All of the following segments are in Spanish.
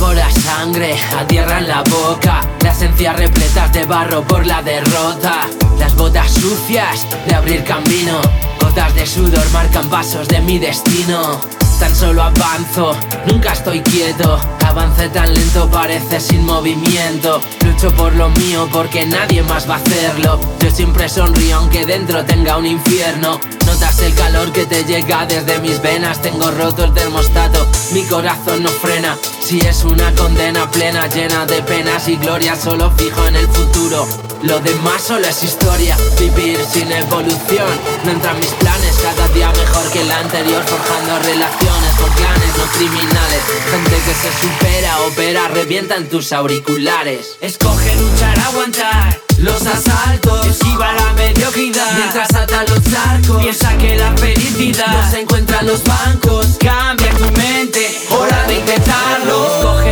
sabor a sangre, a tierra en la boca. Las encías repletas de barro por la derrota. Las botas sucias de abrir camino. Gotas de sudor marcan pasos de mi destino. Tan solo avanzo, nunca estoy quieto. Avance tan lento, parece sin movimiento. Lucho por lo mío porque nadie más va a hacerlo. Yo siempre sonrío aunque dentro tenga un infierno. Notas el calor que te llega desde mis venas. Tengo roto el termostato, mi corazón no frena. Si es una condena plena, llena de penas y gloria, solo fijo en el futuro. Lo demás solo es historia, vivir sin evolución. No entran mis planes, cada día mejor que el anterior, forjando relaciones con clanes no criminales. Gente que se supera, opera, revienta en tus auriculares. Escoge luchar, aguantar los asaltos, esquiva la mediocridad. Mientras ata los arcos, piensa que la felicidad no se encuentra en los bancos. Cambia tu mente, hora de intentarlo. Escoge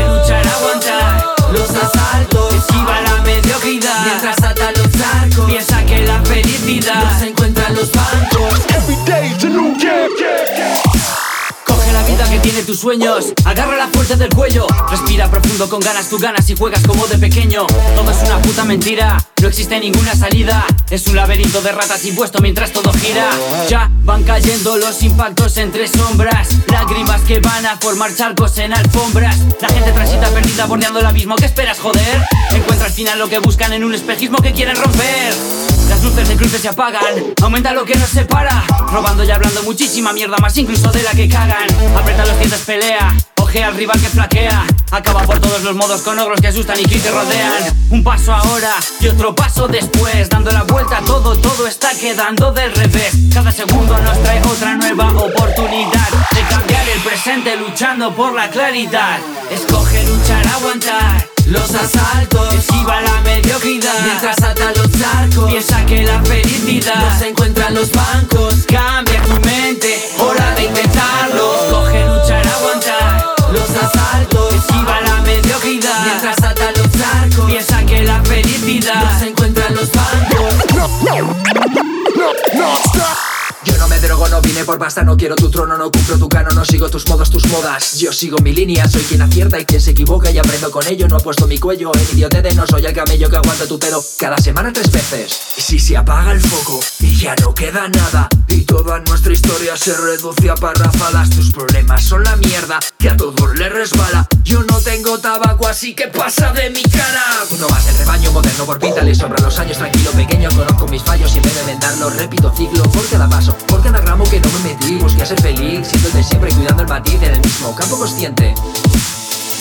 tus sueños, agarra la fuerza del cuello, respira profundo con ganas, tú ganas y juegas como de pequeño. Todo es una puta mentira, no existe ninguna salida. Es un laberinto de ratas impuesto mientras todo gira. Ya van cayendo los impactos entre sombras, lágrimas que van a formar charcos en alfombras. La gente transita perdida bordeando el abismo. ¿Qué esperas, joder? Encuentra al final lo que buscan en un espejismo que quieren romper. Las luces de cruces se apagan, aumenta lo que nos separa. Robando y hablando muchísima mierda, más incluso de la que cagan. Aprieta los dientes, pelea, ojea al rival que flaquea. Acaba por todos los modos con ogros que asustan y que te rodean. Un paso ahora y otro paso después. Dando la vuelta a todo, todo está quedando del revés. Cada segundo nos trae otra nueva oportunidad de cambiar el presente luchando por la claridad. Escoge luchar, aguantar los asaltos, esquiva la piensa que la felicidad no se encuentra en los bancos. Cambia tu mente, hora de intentarlo. Escoge luchar, aguantar los asaltos, esquiva la mediocridad. Mientras ata los arcos, piensa que la felicidad no se encuentra en los bancos. No, no, no, no, stop. Yo no me drogo, no vine por pasta, no quiero tu trono, no cumplo tu cano, no sigo tus modos, tus modas. Yo sigo mi línea, soy quien acierta y quien se equivoca y aprendo con ello. No he puesto mi cuello en idiotede, no soy el camello que aguanta tu pedo cada semana tres veces. Y si se apaga el foco y ya no queda nada, y toda nuestra historia se reduce a parrafadas, tus problemas son la mierda que a todos les resbala. Yo no tengo tabaco, así que pasa de mi cara. No por pinta, le sobran los años, tranquilo, pequeño, conozco mis fallos y en vez de vendarlos, repito ciclo por cada paso. Por cada gramo que no me metí, busqué a ser feliz, siendo el de siempre cuidando el matiz en el mismo campo consciente.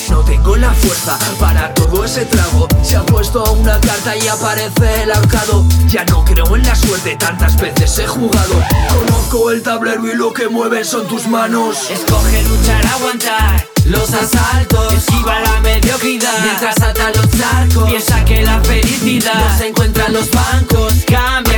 No tengo la fuerza para todo ese trago. Se ha puesto una carta y aparece el ahorcado. Ya no creo en la suerte, tantas veces he jugado. Conozco el tablero y lo que mueve son tus manos. Escoge luchar, aguantar los asaltos, esquiva la mediocridad. Mientras ata los arcos, piensa que la felicidad no se encuentra en los bancos. Cambia